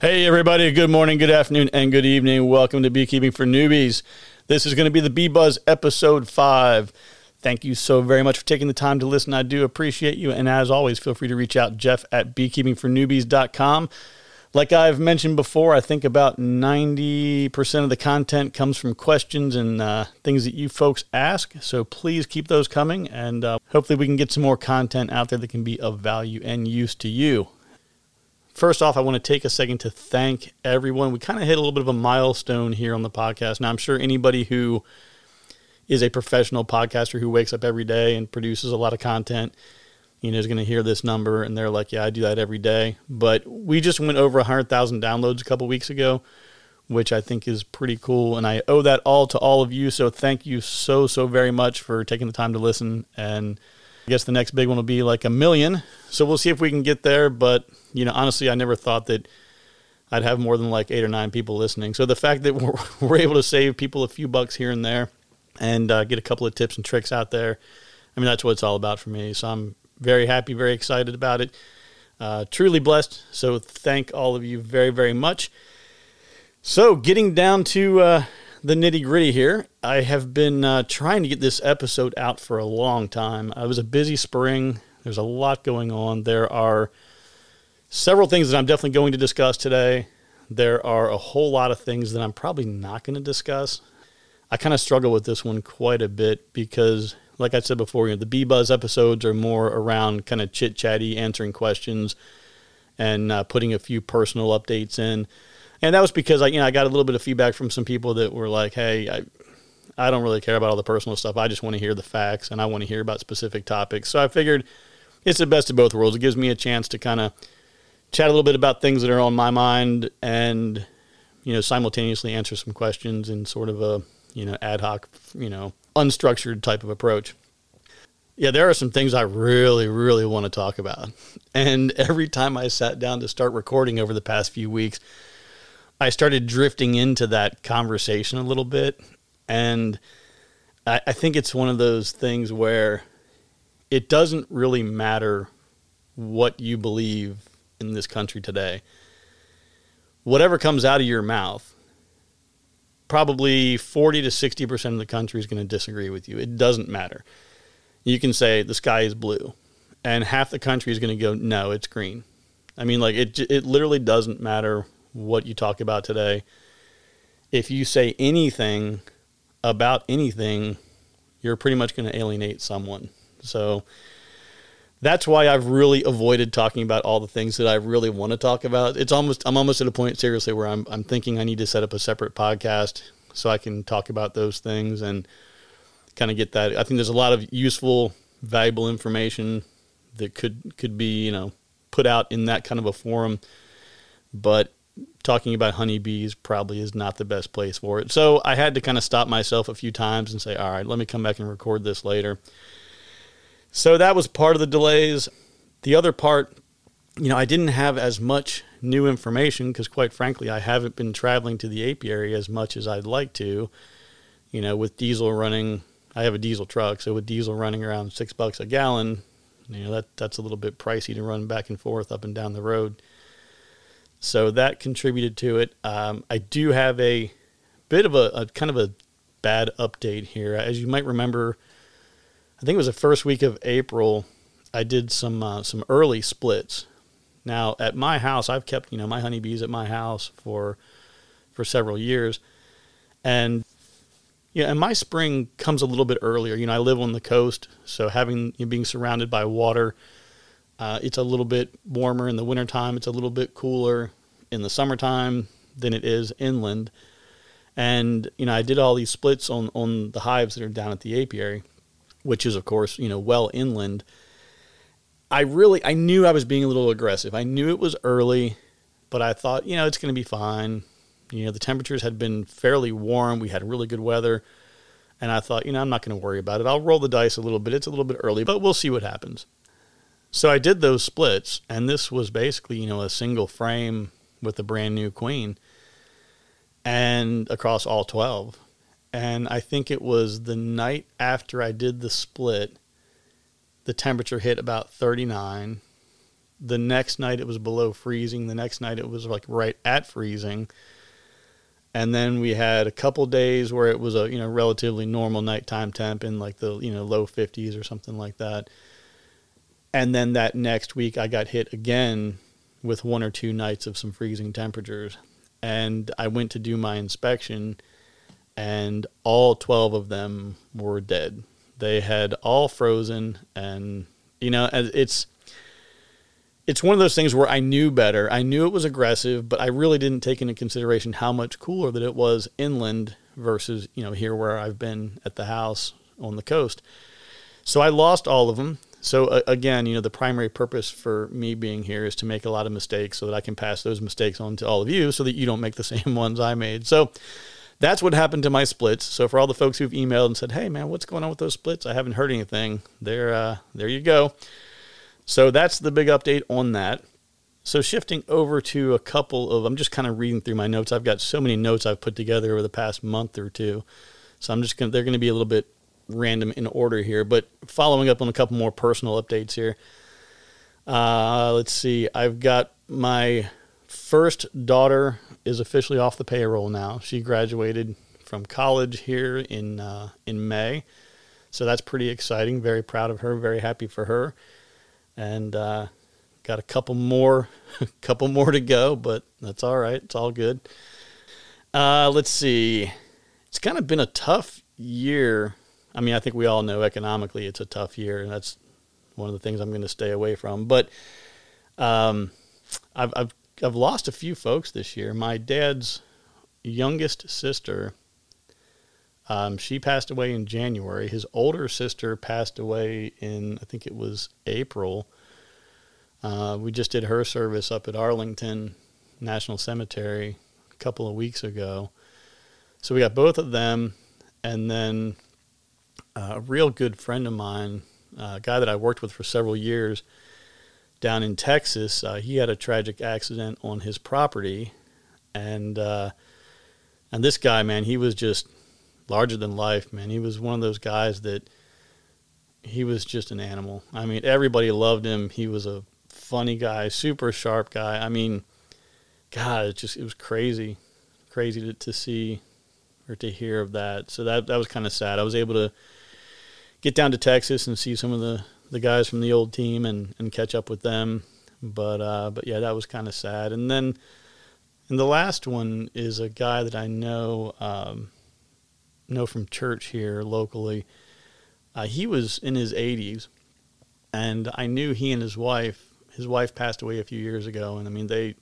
Hey, everybody. Good morning, good afternoon, and good evening. Welcome to Beekeeping for Newbies. This is going to be the Bee Buzz episode five. Thank you so very much for taking the time to listen. I do appreciate you. And as always, feel free to reach out, Jeff at beekeepingfornewbies.com. Like I've mentioned before, I think about 90% of the content comes from questions and uh, things that you folks ask. So please keep those coming. And uh, hopefully, we can get some more content out there that can be of value and use to you. First off, I want to take a second to thank everyone. We kind of hit a little bit of a milestone here on the podcast. Now, I'm sure anybody who is a professional podcaster who wakes up every day and produces a lot of content, you know, is going to hear this number and they're like, yeah, I do that every day. But we just went over 100,000 downloads a couple weeks ago, which I think is pretty cool. And I owe that all to all of you. So thank you so, so very much for taking the time to listen. And I guess the next big one will be like a million. So we'll see if we can get there. But, you know, honestly, I never thought that I'd have more than like eight or nine people listening. So the fact that we're, we're able to save people a few bucks here and there and uh, get a couple of tips and tricks out there, I mean, that's what it's all about for me. So I'm very happy, very excited about it. Uh, truly blessed. So thank all of you very, very much. So getting down to uh, the nitty gritty here, I have been uh, trying to get this episode out for a long time. It was a busy spring. There's a lot going on. There are several things that I'm definitely going to discuss today. There are a whole lot of things that I'm probably not going to discuss. I kind of struggle with this one quite a bit because, like I said before, you know, the Bee Buzz episodes are more around kind of chit chatty, answering questions, and uh, putting a few personal updates in. And that was because I, you know, I got a little bit of feedback from some people that were like, "Hey, I, I don't really care about all the personal stuff. I just want to hear the facts, and I want to hear about specific topics." So I figured it's the best of both worlds. It gives me a chance to kind of chat a little bit about things that are on my mind, and you know, simultaneously answer some questions in sort of a you know ad hoc, you know, unstructured type of approach. Yeah, there are some things I really, really want to talk about. And every time I sat down to start recording over the past few weeks, I started drifting into that conversation a little bit. And I, I think it's one of those things where it doesn't really matter what you believe in this country today. Whatever comes out of your mouth, probably 40 to 60% of the country is going to disagree with you. It doesn't matter. You can say the sky is blue, and half the country is going to go, no, it's green. I mean, like, it, it literally doesn't matter what you talk about today. If you say anything about anything, you're pretty much going to alienate someone. So that's why I've really avoided talking about all the things that I really want to talk about. It's almost I'm almost at a point seriously where I'm I'm thinking I need to set up a separate podcast so I can talk about those things and kind of get that. I think there's a lot of useful, valuable information that could could be you know put out in that kind of a forum, but talking about honeybees probably is not the best place for it. So I had to kind of stop myself a few times and say, all right, let me come back and record this later. So that was part of the delays. The other part, you know, I didn't have as much new information because, quite frankly, I haven't been traveling to the apiary as much as I'd like to. You know, with diesel running, I have a diesel truck, so with diesel running around six bucks a gallon, you know that that's a little bit pricey to run back and forth up and down the road. So that contributed to it. Um, I do have a bit of a, a kind of a bad update here. As you might remember, I think it was the first week of April. I did some uh, some early splits. Now at my house, I've kept you know my honeybees at my house for for several years, and Yeah, and my spring comes a little bit earlier. You know, I live on the coast, so having you know, being surrounded by water, uh, it's a little bit warmer in the wintertime. It's a little bit cooler in the summertime than it is inland. And you know, I did all these splits on on the hives that are down at the apiary, which is of course you know well inland. I really I knew I was being a little aggressive. I knew it was early, but I thought you know it's going to be fine. You know, the temperatures had been fairly warm. We had really good weather. And I thought, you know, I'm not going to worry about it. I'll roll the dice a little bit. It's a little bit early, but we'll see what happens. So I did those splits, and this was basically, you know, a single frame with a brand new queen and across all 12. And I think it was the night after I did the split, the temperature hit about 39. The next night it was below freezing. The next night it was like right at freezing and then we had a couple days where it was a you know relatively normal nighttime temp in like the you know low 50s or something like that and then that next week i got hit again with one or two nights of some freezing temperatures and i went to do my inspection and all 12 of them were dead they had all frozen and you know it's it's one of those things where I knew better. I knew it was aggressive, but I really didn't take into consideration how much cooler that it was inland versus, you know, here where I've been at the house on the coast. So I lost all of them. So uh, again, you know, the primary purpose for me being here is to make a lot of mistakes so that I can pass those mistakes on to all of you so that you don't make the same ones I made. So that's what happened to my splits. So for all the folks who've emailed and said, "Hey man, what's going on with those splits?" I haven't heard anything. There uh there you go. So that's the big update on that. So shifting over to a couple of, I'm just kind of reading through my notes. I've got so many notes I've put together over the past month or two. So I'm just going to, they're going to be a little bit random in order here, but following up on a couple more personal updates here. Uh, let's see. I've got my first daughter is officially off the payroll now. She graduated from college here in uh, in May, so that's pretty exciting. Very proud of her. Very happy for her and uh, got a couple more, couple more to go, but that's all right. It's all good. Uh, let's see. It's kind of been a tough year. I mean, I think we all know economically it's a tough year, and that's one of the things I'm going to stay away from. But um, I've, I've I've lost a few folks this year. My dad's youngest sister, um, she passed away in January. His older sister passed away in I think it was April. Uh, we just did her service up at Arlington National Cemetery a couple of weeks ago. So we got both of them, and then uh, a real good friend of mine, uh, a guy that I worked with for several years down in Texas. Uh, he had a tragic accident on his property, and uh, and this guy, man, he was just larger than life, man. He was one of those guys that he was just an animal. I mean, everybody loved him. He was a funny guy, super sharp guy. I mean, God, it just it was crazy, crazy to, to see or to hear of that. So that that was kind of sad. I was able to get down to Texas and see some of the, the guys from the old team and, and catch up with them. But uh, but yeah, that was kind of sad. And then and the last one is a guy that I know um, know from church here locally. Uh, he was in his 80s, and I knew he and his wife his wife passed away a few years ago, and I mean they,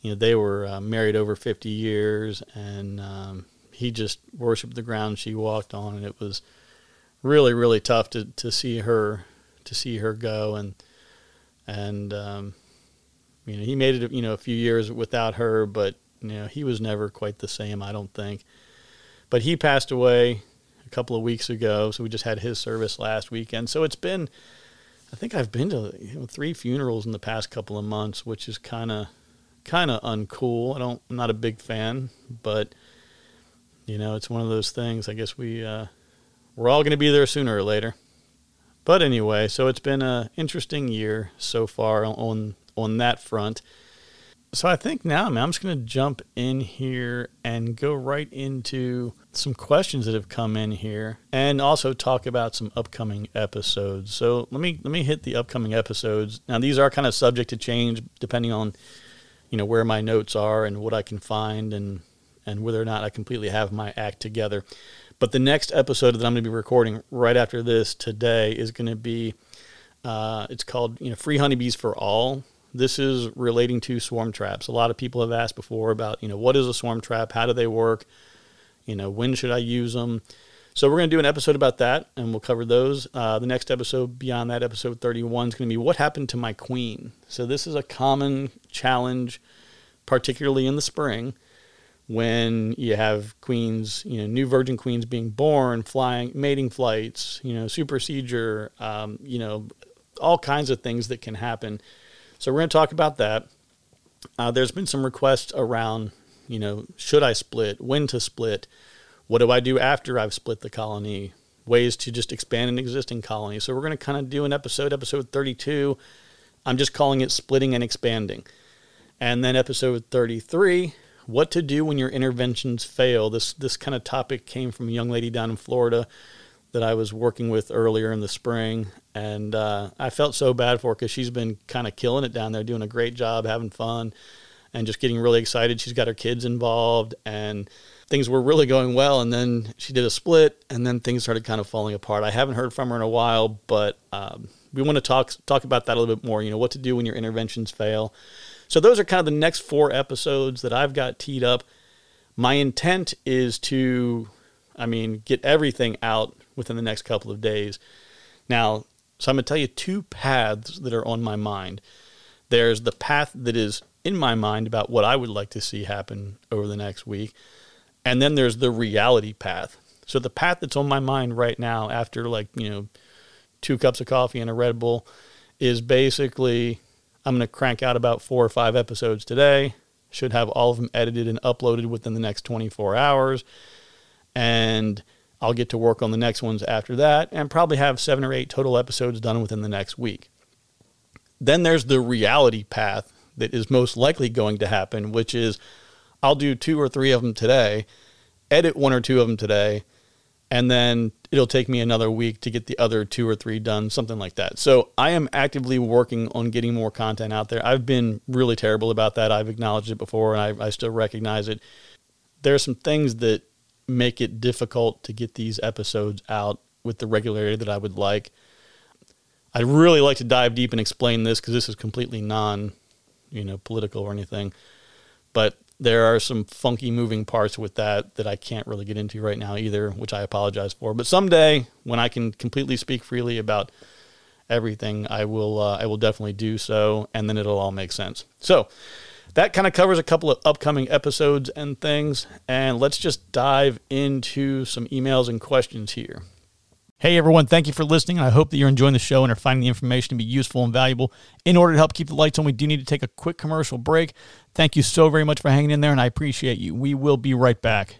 you know, they were uh, married over fifty years, and um, he just worshipped the ground she walked on, and it was really really tough to to see her to see her go, and and um, you know he made it you know a few years without her, but you know he was never quite the same, I don't think. But he passed away a couple of weeks ago, so we just had his service last weekend. So it's been I think I've been to you know, three funerals in the past couple of months, which is kind of kind of uncool. I don't, I'm not a big fan, but you know, it's one of those things. I guess we uh, we're all going to be there sooner or later. But anyway, so it's been an interesting year so far on on that front. So I think now, man, I'm just going to jump in here and go right into some questions that have come in here and also talk about some upcoming episodes. So let me let me hit the upcoming episodes. Now these are kind of subject to change depending on you know where my notes are and what I can find and and whether or not I completely have my act together. But the next episode that I'm going to be recording right after this today is going to be uh, it's called you know Free Honeybees for All. This is relating to swarm traps. A lot of people have asked before about you know what is a swarm trap, how do they work, you know when should I use them. So we're going to do an episode about that, and we'll cover those. Uh, the next episode beyond that, episode 31, is going to be what happened to my queen. So this is a common challenge, particularly in the spring, when you have queens, you know, new virgin queens being born, flying, mating flights, you know, supersedure, um, you know, all kinds of things that can happen. So we're going to talk about that. Uh, there's been some requests around, you know, should I split, when to split what do I do after I've split the colony? Ways to just expand an existing colony. So we're going to kind of do an episode, episode 32. I'm just calling it splitting and expanding. And then episode 33, what to do when your interventions fail. This this kind of topic came from a young lady down in Florida that I was working with earlier in the spring, and uh, I felt so bad for her because she's been kind of killing it down there, doing a great job, having fun, and just getting really excited. She's got her kids involved, and things were really going well, and then she did a split, and then things started kind of falling apart. I haven't heard from her in a while, but um, we want to talk talk about that a little bit more. You know, what to do when your interventions fail. So those are kind of the next four episodes that I've got teed up. My intent is to, I mean, get everything out within the next couple of days. Now, so I'm going to tell you two paths that are on my mind. There's the path that is in my mind about what I would like to see happen over the next week. And then there's the reality path. So the path that's on my mind right now, after like, you know, two cups of coffee and a Red Bull, is basically I'm going to crank out about four or five episodes today. Should have all of them edited and uploaded within the next 24 hours. And I'll get to work on the next ones after that and probably have seven or eight total episodes done within the next week. Then there's the reality path that is most likely going to happen, which is I'll do two or three of them today, edit one or two of them today, and then it'll take me another week to get the other two or three done, something like that. So I am actively working on getting more content out there. I've been really terrible about that. I've acknowledged it before and I, I still recognize it. There are some things that make it difficult to get these episodes out with the regularity that I would like. I'd really like to dive deep and explain this because this is completely non, you know, political or anything. But there are some funky moving parts with that that I can't really get into right now either, which I apologize for. But someday, when I can completely speak freely about everything, I will. Uh, I will definitely do so, and then it'll all make sense. So that kind of covers a couple of upcoming episodes and things. And let's just dive into some emails and questions here. Hey everyone, thank you for listening. I hope that you're enjoying the show and are finding the information to be useful and valuable. In order to help keep the lights on, we do need to take a quick commercial break. Thank you so very much for hanging in there, and I appreciate you. We will be right back.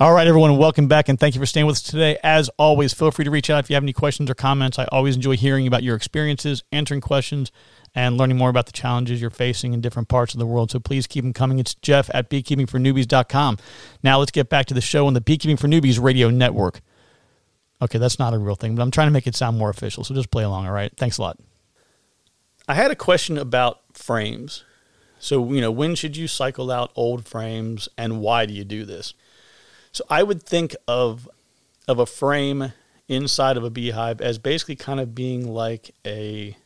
All right, everyone, welcome back and thank you for staying with us today. As always, feel free to reach out if you have any questions or comments. I always enjoy hearing about your experiences, answering questions, and learning more about the challenges you're facing in different parts of the world. So please keep them coming. It's Jeff at beekeepingfornewbies.com. Now let's get back to the show on the Beekeeping for Newbies radio network. Okay, that's not a real thing, but I'm trying to make it sound more official. So just play along, all right? Thanks a lot. I had a question about frames. So, you know, when should you cycle out old frames and why do you do this? So I would think of of a frame inside of a beehive as basically kind of being like a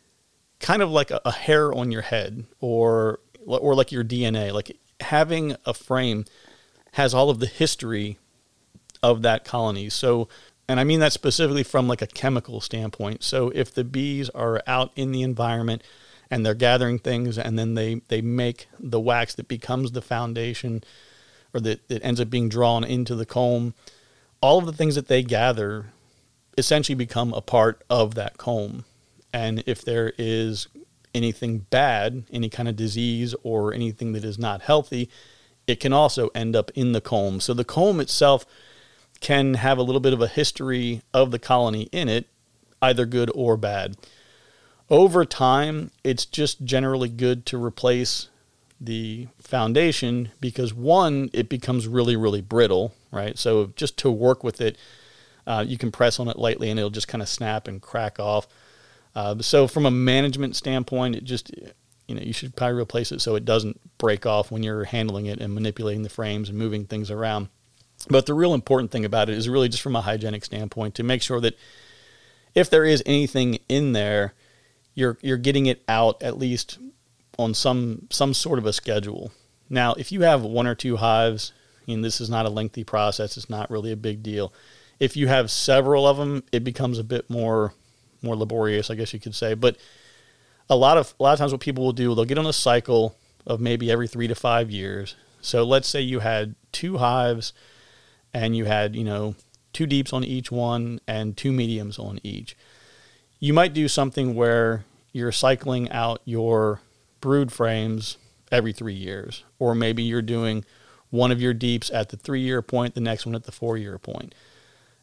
kind of like a, a hair on your head or or like your DNA. Like having a frame has all of the history of that colony. So and I mean that specifically from like a chemical standpoint. So if the bees are out in the environment and they're gathering things and then they they make the wax that becomes the foundation or that, that ends up being drawn into the comb, all of the things that they gather essentially become a part of that comb. And if there is anything bad, any kind of disease or anything that is not healthy, it can also end up in the comb. So the comb itself can have a little bit of a history of the colony in it, either good or bad. Over time, it's just generally good to replace the foundation because one, it becomes really, really brittle, right? So just to work with it, uh, you can press on it lightly and it'll just kind of snap and crack off. Uh, so from a management standpoint, it just you know you should probably replace it so it doesn't break off when you're handling it and manipulating the frames and moving things around. But the real important thing about it is really just from a hygienic standpoint to make sure that if there is anything in there, you're you're getting it out at least on some some sort of a schedule. Now, if you have one or two hives, and this is not a lengthy process, it's not really a big deal. If you have several of them, it becomes a bit more more laborious, I guess you could say. But a lot of a lot of times, what people will do, they'll get on a cycle of maybe every three to five years. So let's say you had two hives, and you had you know two deeps on each one and two mediums on each. You might do something where you're cycling out your brood frames every three years, or maybe you're doing one of your deeps at the three year point, the next one at the four year point.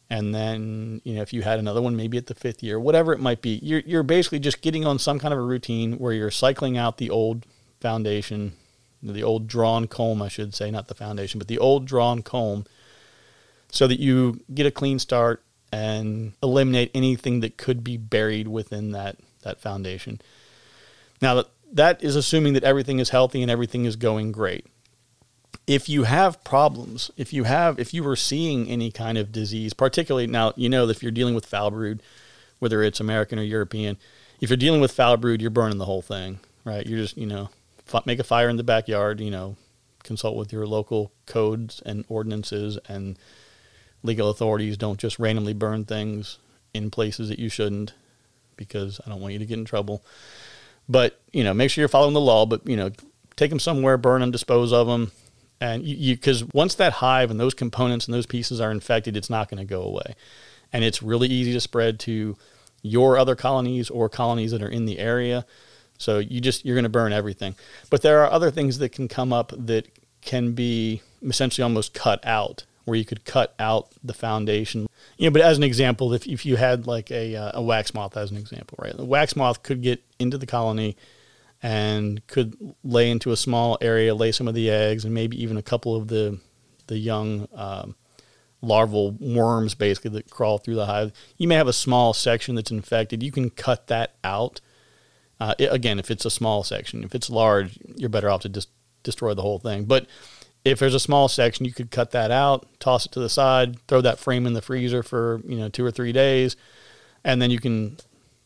And then, you know, if you had another one, maybe at the fifth year, whatever it might be, you're, you're basically just getting on some kind of a routine where you're cycling out the old foundation, the old drawn comb, I should say, not the foundation, but the old drawn comb, so that you get a clean start and eliminate anything that could be buried within that, that foundation. Now, that is assuming that everything is healthy and everything is going great. If you have problems, if you have, if you were seeing any kind of disease, particularly now, you know if you're dealing with foul brood, whether it's American or European, if you're dealing with foul brood, you're burning the whole thing, right? You're just, you know, make a fire in the backyard, you know, consult with your local codes and ordinances and legal authorities. Don't just randomly burn things in places that you shouldn't because I don't want you to get in trouble. But you know, make sure you're following the law. But you know, take them somewhere, burn them, dispose of them, and you because once that hive and those components and those pieces are infected, it's not going to go away, and it's really easy to spread to your other colonies or colonies that are in the area. So you just you're going to burn everything. But there are other things that can come up that can be essentially almost cut out, where you could cut out the foundation. You know, but as an example, if, if you had like a, uh, a wax moth as an example, right? The wax moth could get into the colony and could lay into a small area, lay some of the eggs, and maybe even a couple of the the young um, larval worms, basically that crawl through the hive. You may have a small section that's infected. You can cut that out. Uh, it, again, if it's a small section, if it's large, you're better off to just destroy the whole thing. But if there's a small section, you could cut that out, toss it to the side, throw that frame in the freezer for you know two or three days, and then you can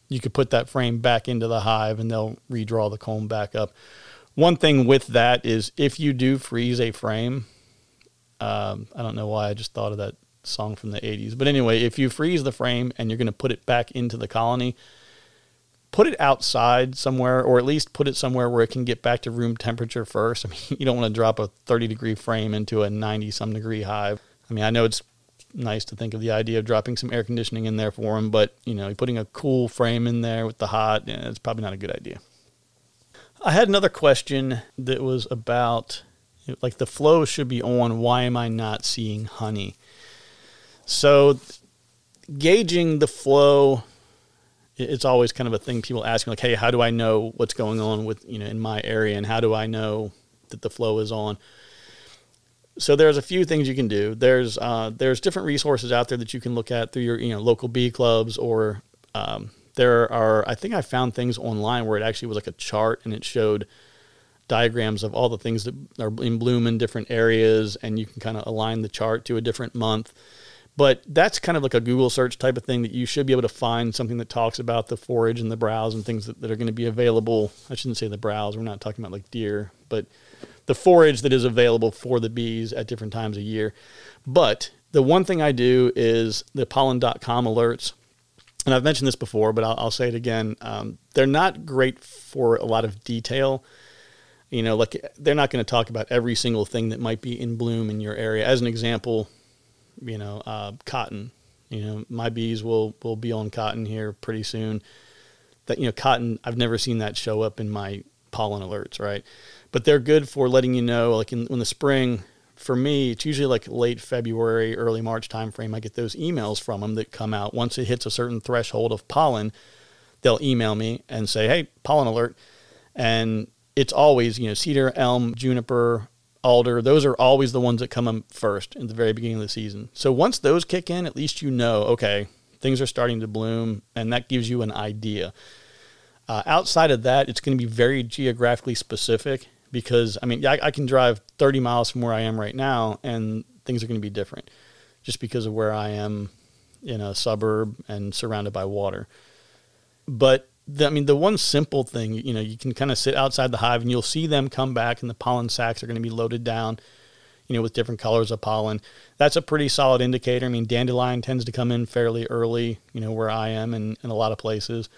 you could put that frame back into the hive and they'll redraw the comb back up. One thing with that is if you do freeze a frame, um, I don't know why I just thought of that song from the 80s, but anyway, if you freeze the frame and you're going to put it back into the colony, put it outside somewhere or at least put it somewhere where it can get back to room temperature first. I mean, you don't want to drop a 30 degree frame into a 90 some degree hive. I mean, I know it's nice to think of the idea of dropping some air conditioning in there for them, but you know, putting a cool frame in there with the hot, it's probably not a good idea. I had another question that was about Like the flow should be on. Why am I not seeing honey? So gauging the flow it's always kind of a thing people ask me like hey how do i know what's going on with you know in my area and how do i know that the flow is on? So there's a few things you can do. There's uh, there's different resources out there that you can look at through your you know local bee clubs or um, there are i think i found things online where it actually was like a chart and it showed diagrams of all the things that are in bloom in different areas and you can kind of align the chart to a different month but that's kind of like a Google search type of thing that you should be able to find something that talks about the forage and the browse and things that, that are going to be available. I shouldn't say the browse, we're not talking about like deer, but the forage that is available for the bees at different times a year. But the one thing I do is the pollen.com alerts. And I've mentioned this before, but I'll, I'll say it again. Um, they're not great for a lot of detail. You know, like they're not going to talk about every single thing that might be in bloom in your area. As an example, you know, uh, cotton. You know, my bees will will be on cotton here pretty soon. That you know, cotton. I've never seen that show up in my pollen alerts, right? But they're good for letting you know, like in, in the spring. For me, it's usually like late February, early March timeframe. I get those emails from them that come out once it hits a certain threshold of pollen. They'll email me and say, "Hey, pollen alert," and it's always you know cedar, elm, juniper, alder, those are always the ones that come up first in the very beginning of the season. So once those kick in, at least you know, okay, things are starting to bloom, and that gives you an idea. Uh, outside of that, it's going to be very geographically specific because, I mean, I, I can drive 30 miles from where I am right now, and things are going to be different just because of where I am in a suburb and surrounded by water. But the, I mean, the one simple thing, you know, you can kind of sit outside the hive and you'll see them come back, and the pollen sacks are going to be loaded down, you know, with different colors of pollen. That's a pretty solid indicator. I mean, dandelion tends to come in fairly early, you know, where I am and in a lot of places.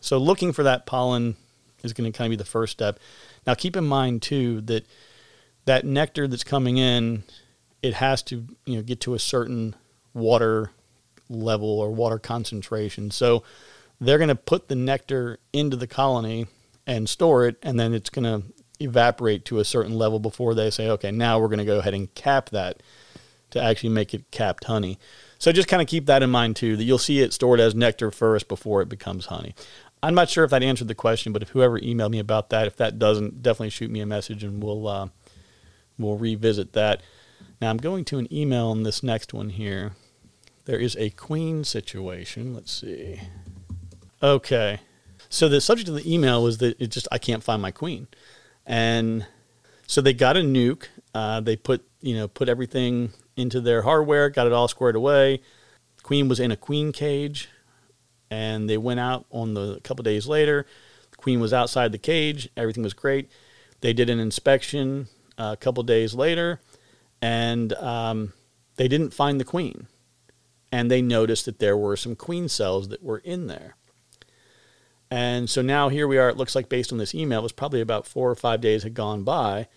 So looking for that pollen is going to kind of be the first step. Now, keep in mind too that that nectar that's coming in, it has to, you know, get to a certain water level or water concentration. So they're going to put the nectar into the colony and store it, and then it's going to evaporate to a certain level before they say, okay, now we're going to go ahead and cap that to actually make it capped honey. So just kind of keep that in mind too, that you'll see it stored as nectar first before it becomes honey. I'm not sure if that answered the question, but if whoever emailed me about that, if that doesn't, definitely shoot me a message and we'll uh, we'll revisit that. Now I'm going to an email on this next one here. There is a queen situation. Let's see. Okay. So the subject of the email was that it just I can't find my queen, and so they got a nuc. Uh, they put you know put everything into their hardware, got it all squared away. Queen was in a queen cage, and they went out on the a couple days later. The queen was outside the cage. Everything was great. They did an inspection uh, a couple days later, and um, they didn't find the queen. And they noticed that there were some queen cells that were in there. And so now here we are. It looks like based on this email, it was probably about four or five days had gone by,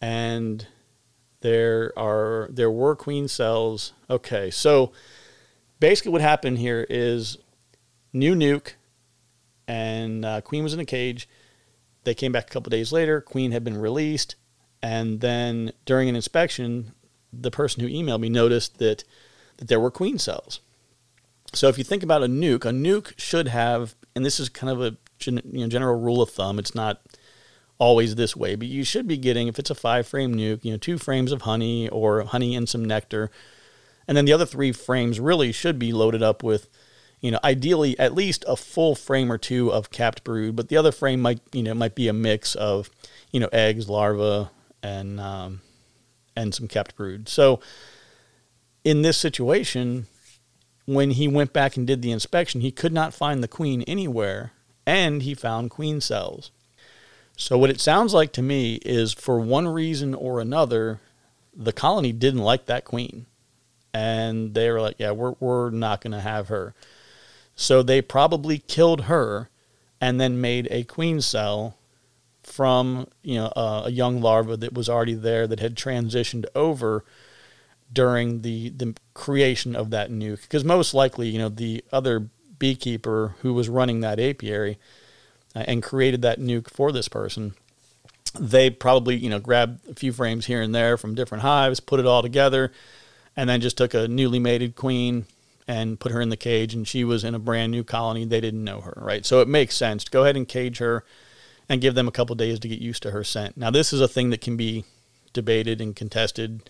and there are there were queen cells. Okay, so basically what happened here is new nuc, and uh, queen was in a cage. They came back a couple days later. Queen had been released, and then during an inspection, the person who emailed me noticed that that there were queen cells. So if you think about a nuc, a nuc should have and this is kind of a you know, general rule of thumb. It's not always this way, but you should be getting, if it's a five frame nuc, you know, two frames of honey or honey and some nectar. And then the other three frames really should be loaded up with, you know, ideally at least a full frame or two of capped brood, but the other frame might, you know, might be a mix of, you know, eggs, larvae, and, um, and some capped brood. So in this situation, when he went back and did the inspection, he could not find the queen anywhere, and he found queen cells. So, what it sounds like to me is for one reason or another, the colony didn't like that queen. And they were like, yeah, we're, we're not going to have her. So, they probably killed her and then made a queen cell from you know a, a young larva that was already there that had transitioned over during the the creation of that nuc because most likely you know the other beekeeper who was running that apiary uh, and created that nuc for this person they probably you know grabbed a few frames here and there from different hives, put it all together, and then just took a newly mated queen and put her in the cage, and she was in a brand new colony. They didn't know her, right? So it makes sense to go ahead and cage her and give them a couple days to get used to her scent. Now, this is a thing that can be debated and contested,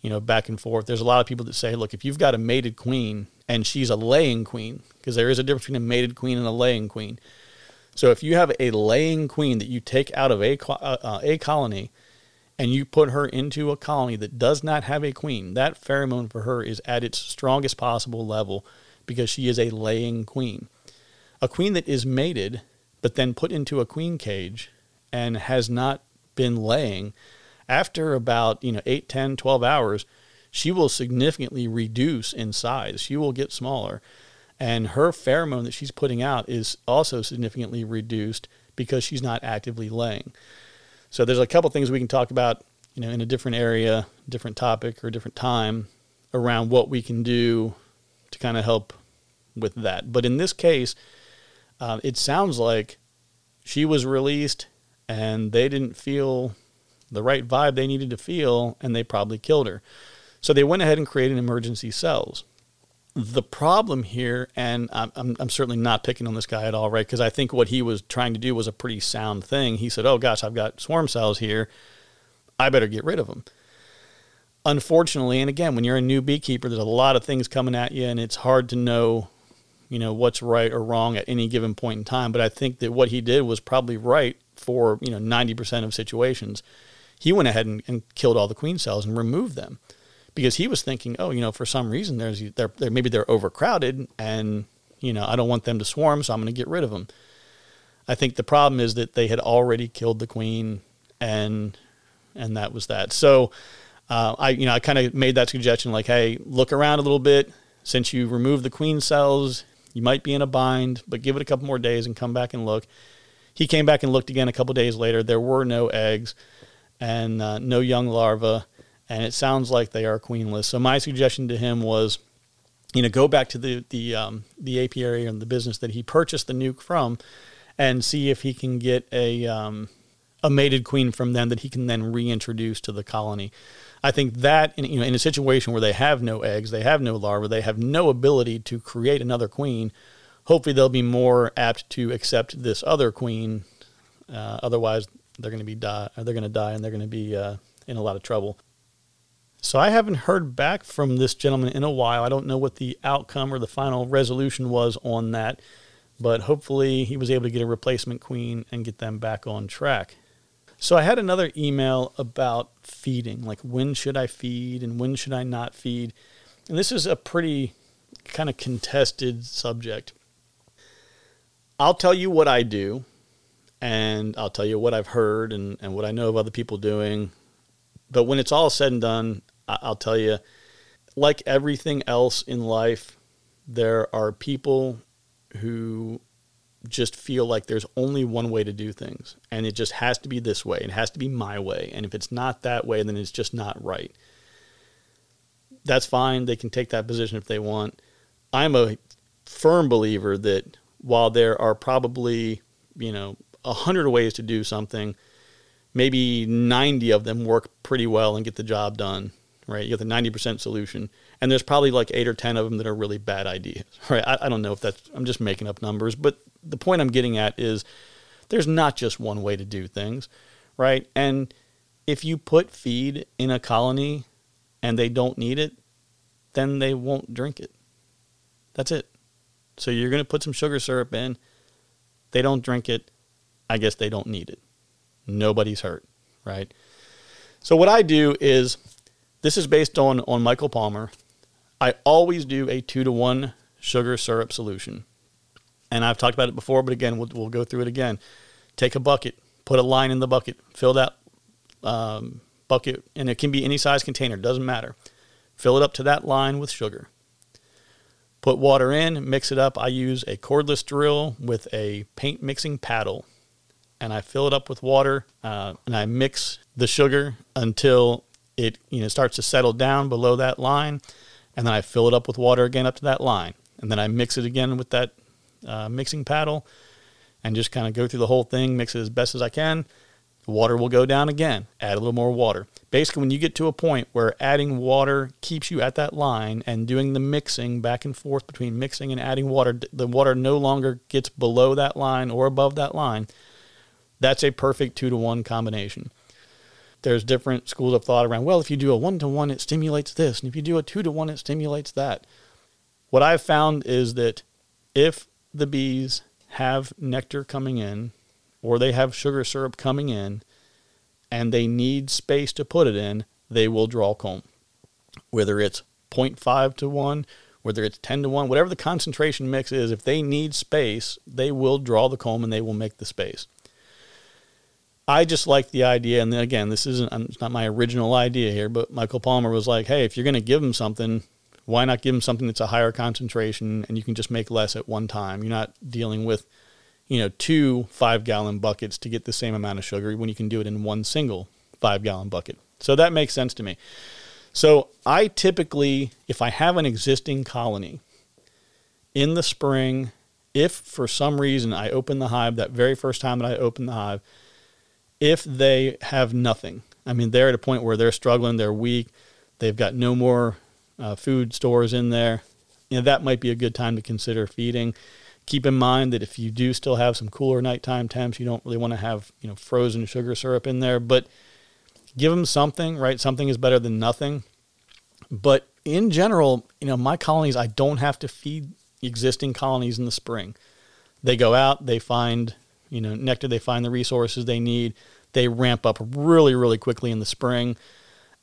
you know, back and forth. There's a lot of people that say, look, if you've got a mated queen and she's a laying queen, because there is a difference between a mated queen and a laying queen. So if you have a laying queen that you take out of a, uh, uh, a colony and you put her into a colony that does not have a queen, that pheromone for her is at its strongest possible level because she is a laying queen. A queen that is mated but then put into a queen cage and has not been laying, after about, you know, 8, 10, 12 hours, she will significantly reduce in size. She will get smaller. And her pheromone that she's putting out is also significantly reduced because she's not actively laying. So there's a couple things we can talk about, you know, in a different area, different topic or different time around what we can do to kind of help with that. But in this case, uh, it sounds like she was released and they didn't feel the right vibe they needed to feel, and they probably killed her. So they went ahead and created emergency cells. The problem here, and I'm, I'm, certainly not picking on this guy at all, right? Because I think what he was trying to do was a pretty sound thing. He said, Oh gosh, I've got swarm cells here. I better get rid of them. Unfortunately, and again, when you're a new beekeeper, there's a lot of things coming at you, and it's hard to know you know what's right or wrong at any given point in time. But I think that what he did was probably right for you know ninety percent of situations. He went ahead and, and, killed all the queen cells and removed them because he was thinking, oh, you know, for some reason there's they're, they're maybe they're overcrowded and you know I don't want them to swarm, so I'm going to get rid of them. I think the problem is that they had already killed the queen and and that was that. So uh, I you know I kind of made that suggestion like, hey, look around a little bit. Since you removed the queen cells, you might be in a bind, but give it a couple more days and come back and look. He came back and looked again a couple days later. There were no eggs and uh, no young larvae, and it sounds like they are queenless. So my suggestion to him was, you know, go back to the the um, the apiary and the business that he purchased the nuc from, and see if he can get a um, a mated queen from them that he can then reintroduce to the colony. I think that in, you know in a situation where they have no eggs, they have no larvae, they have no ability to create another queen. Hopefully, they'll be more apt to accept this other queen. Uh, otherwise, they're going to be die. They're going to die, and they're going to be uh, in a lot of trouble. So I haven't heard back from this gentleman in a while. I don't know what the outcome or the final resolution was on that, but hopefully he was able to get a replacement queen and get them back on track. So I had another email about feeding, like when should I feed and when should I not feed. And this is a pretty kind of contested subject. I'll tell you what I do, and I'll tell you what I've heard and, and what I know of other people doing. But when it's all said and done, I'll tell you, like everything else in life, there are people who just feel like there's only one way to do things and it just has to be this way. It has to be my way. And if it's not that way, then it's just not right. That's fine. They can take that position if they want. I'm a firm believer that while there are probably, you know, a hundred ways to do something, maybe 90 of them work pretty well and get the job done, right? You get the 90% solution. And there's probably like eight or 10 of them that are really bad ideas, right? I, I don't know if that's, I'm just making up numbers, but the point I'm getting at is there's not just one way to do things, right? And if you put feed in a colony and they don't need it, then they won't drink it. That's it. So you're going to put some sugar syrup in. They don't drink it. I guess they don't need it. Nobody's hurt, right? So what I do is this is based on on Michael Palmer. I always do a 2 to 1 sugar syrup solution and I've talked about it before, but again, we'll, we'll go through it again. Take a bucket, put a line in the bucket, fill that um, bucket, and it can be any size container, doesn't matter. Fill it up to that line with sugar. Put water in, mix it up. I use a cordless drill with a paint mixing paddle, and I fill it up with water, uh, and I mix the sugar until it you know starts to settle down below that line, and then I fill it up with water again up to that line, and then I mix it again with that uh, mixing paddle and just kind of go through the whole thing, mix it as best as I can. The water will go down again. Add a little more water. Basically, when you get to a point where adding water keeps you at that line and doing the mixing back and forth between mixing and adding water, the water no longer gets below that line or above that line. That's a perfect two to one combination. There's different schools of thought around, well, if you do a one to one, it stimulates this. And if you do a two to one, it stimulates that. What I've found is that if the bees have nectar coming in or they have sugar syrup coming in and they need space to put it in, they will draw comb. Whether it's 0.5 to 1, whether it's 10 to 1, whatever the concentration mix is, if they need space, they will draw the comb and they will make the space. I just like the idea, and again, this isn't it's not my original idea here, but Michael Palmer was like, "Hey, if you're going to give them something, why not give them something that's a higher concentration, and you can just make less at one time? You're not dealing with, you know, two five gallon buckets to get the same amount of sugar when you can do it in one single five gallon bucket. So that makes sense to me. So I typically, if I have an existing colony in the spring, if for some reason I open the hive that very first time that I open the hive if they have nothing. I mean, they're at a point where they're struggling, they're weak, they've got no more uh, food stores in there. You know, that might be a good time to consider feeding. Keep in mind that if you do still have some cooler nighttime temps, you don't really want to have you know frozen sugar syrup in there, but give them something. Right, something is better than nothing. But in general, you know, my colonies, I don't have to feed existing colonies in the spring. They go out, they find you know, nectar, they find the resources they need. They ramp up really, really quickly in the spring.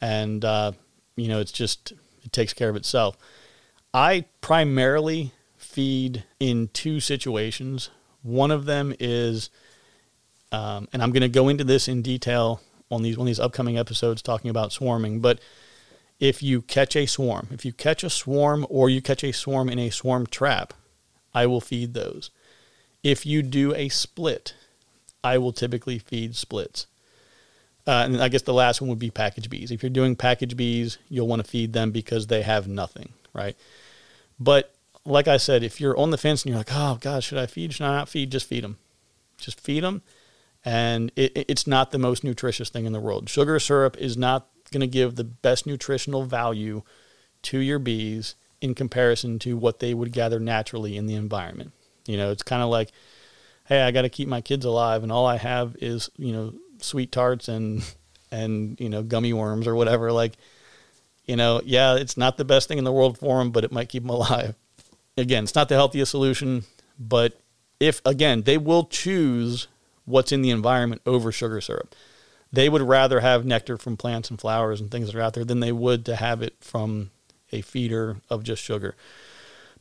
And, uh, you know, it's just, it takes care of itself. I primarily feed in two situations. One of them is, um, and I'm going to go into this in detail on these on these upcoming episodes talking about swarming. But if you catch a swarm, if you catch a swarm or you catch a swarm in a swarm trap, I will feed those. If you do a split, I will typically feed splits. Uh, and I guess the last one would be package bees. If you're doing package bees, you'll want to feed them because they have nothing, right? But like I said, if you're on the fence and you're like, oh God, should I feed? Should I not feed? Just feed them. Just feed them. And it, it's not the most nutritious thing in the world. Sugar syrup is not going to give the best nutritional value to your bees in comparison to what they would gather naturally in the environment. You know, it's kind of like, hey, I got to keep my kids alive, and all I have is you know sweet tarts and and you know gummy worms or whatever. Like, you know, yeah, it's not the best thing in the world for them, but it might keep them alive. Again, it's not the healthiest solution, but if again they will choose what's in the environment over sugar syrup. They would rather have nectar from plants and flowers and things that are out there than they would to have it from a feeder of just sugar.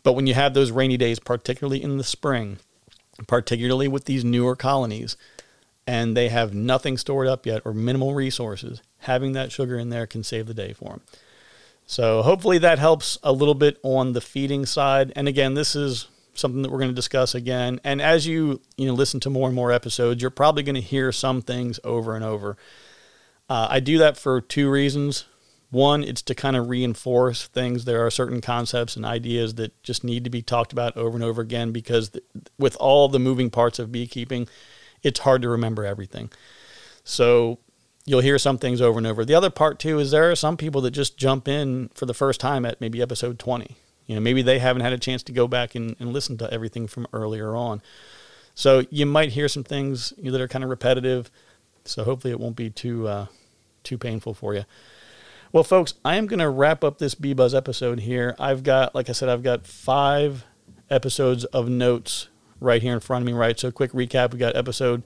But when you have those rainy days, particularly in the spring, particularly with these newer colonies, and they have nothing stored up yet or minimal resources, having that sugar in there can save the day for them. So hopefully that helps a little bit on the feeding side. And again, this is something that we're going to discuss again. And as you you know listen to more and more episodes, you're probably going to hear some things over and over. Uh, I do that for two reasons. One, it's to kind of reinforce things. There are certain concepts and ideas that just need to be talked about over and over again because th- with all the moving parts of beekeeping, it's hard to remember everything. So you'll hear some things over and over. The other part too is there are some people that just jump in for the first time at maybe episode 20. You know, maybe they haven't had a chance to go back and, and listen to everything from earlier on. So you might hear some things that are kind of repetitive. So hopefully it won't be too uh, too painful for you. Well, folks, I am going to wrap up this Bee Buzz episode here. I've got, like I said, I've got five episodes of notes right here in front of me. Right, so quick recap: we got episode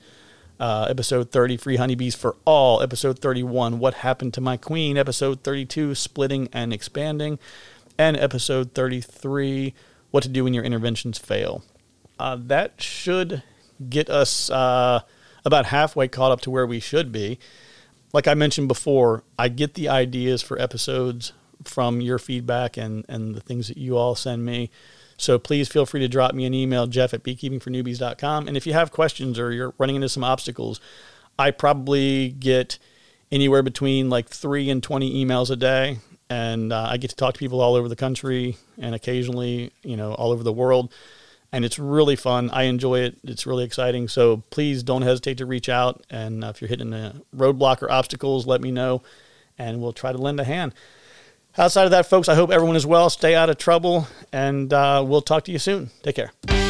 uh, episode 30, Free Honeybees for All. Episode 31, What Happened to My Queen. Episode 32, Splitting and Expanding. And episode 33, What to Do When Your Interventions Fail. Uh, that should get us uh, about halfway caught up to where we should be like I mentioned before, I get the ideas for episodes from your feedback and, and the things that you all send me. So please feel free to drop me an email, jeff at beekeepingfornewbies.com. And if you have questions or you're running into some obstacles, I probably get anywhere between like three and 20 emails a day. And uh, I get to talk to people all over the country and occasionally, you know, all over the world. And it's really fun. I enjoy it. It's really exciting. So please don't hesitate to reach out. And if you're hitting a roadblock or obstacles, let me know, and we'll try to lend a hand. Outside of that, folks, I hope everyone is well. Stay out of trouble, and uh, we'll talk to you soon. Take care.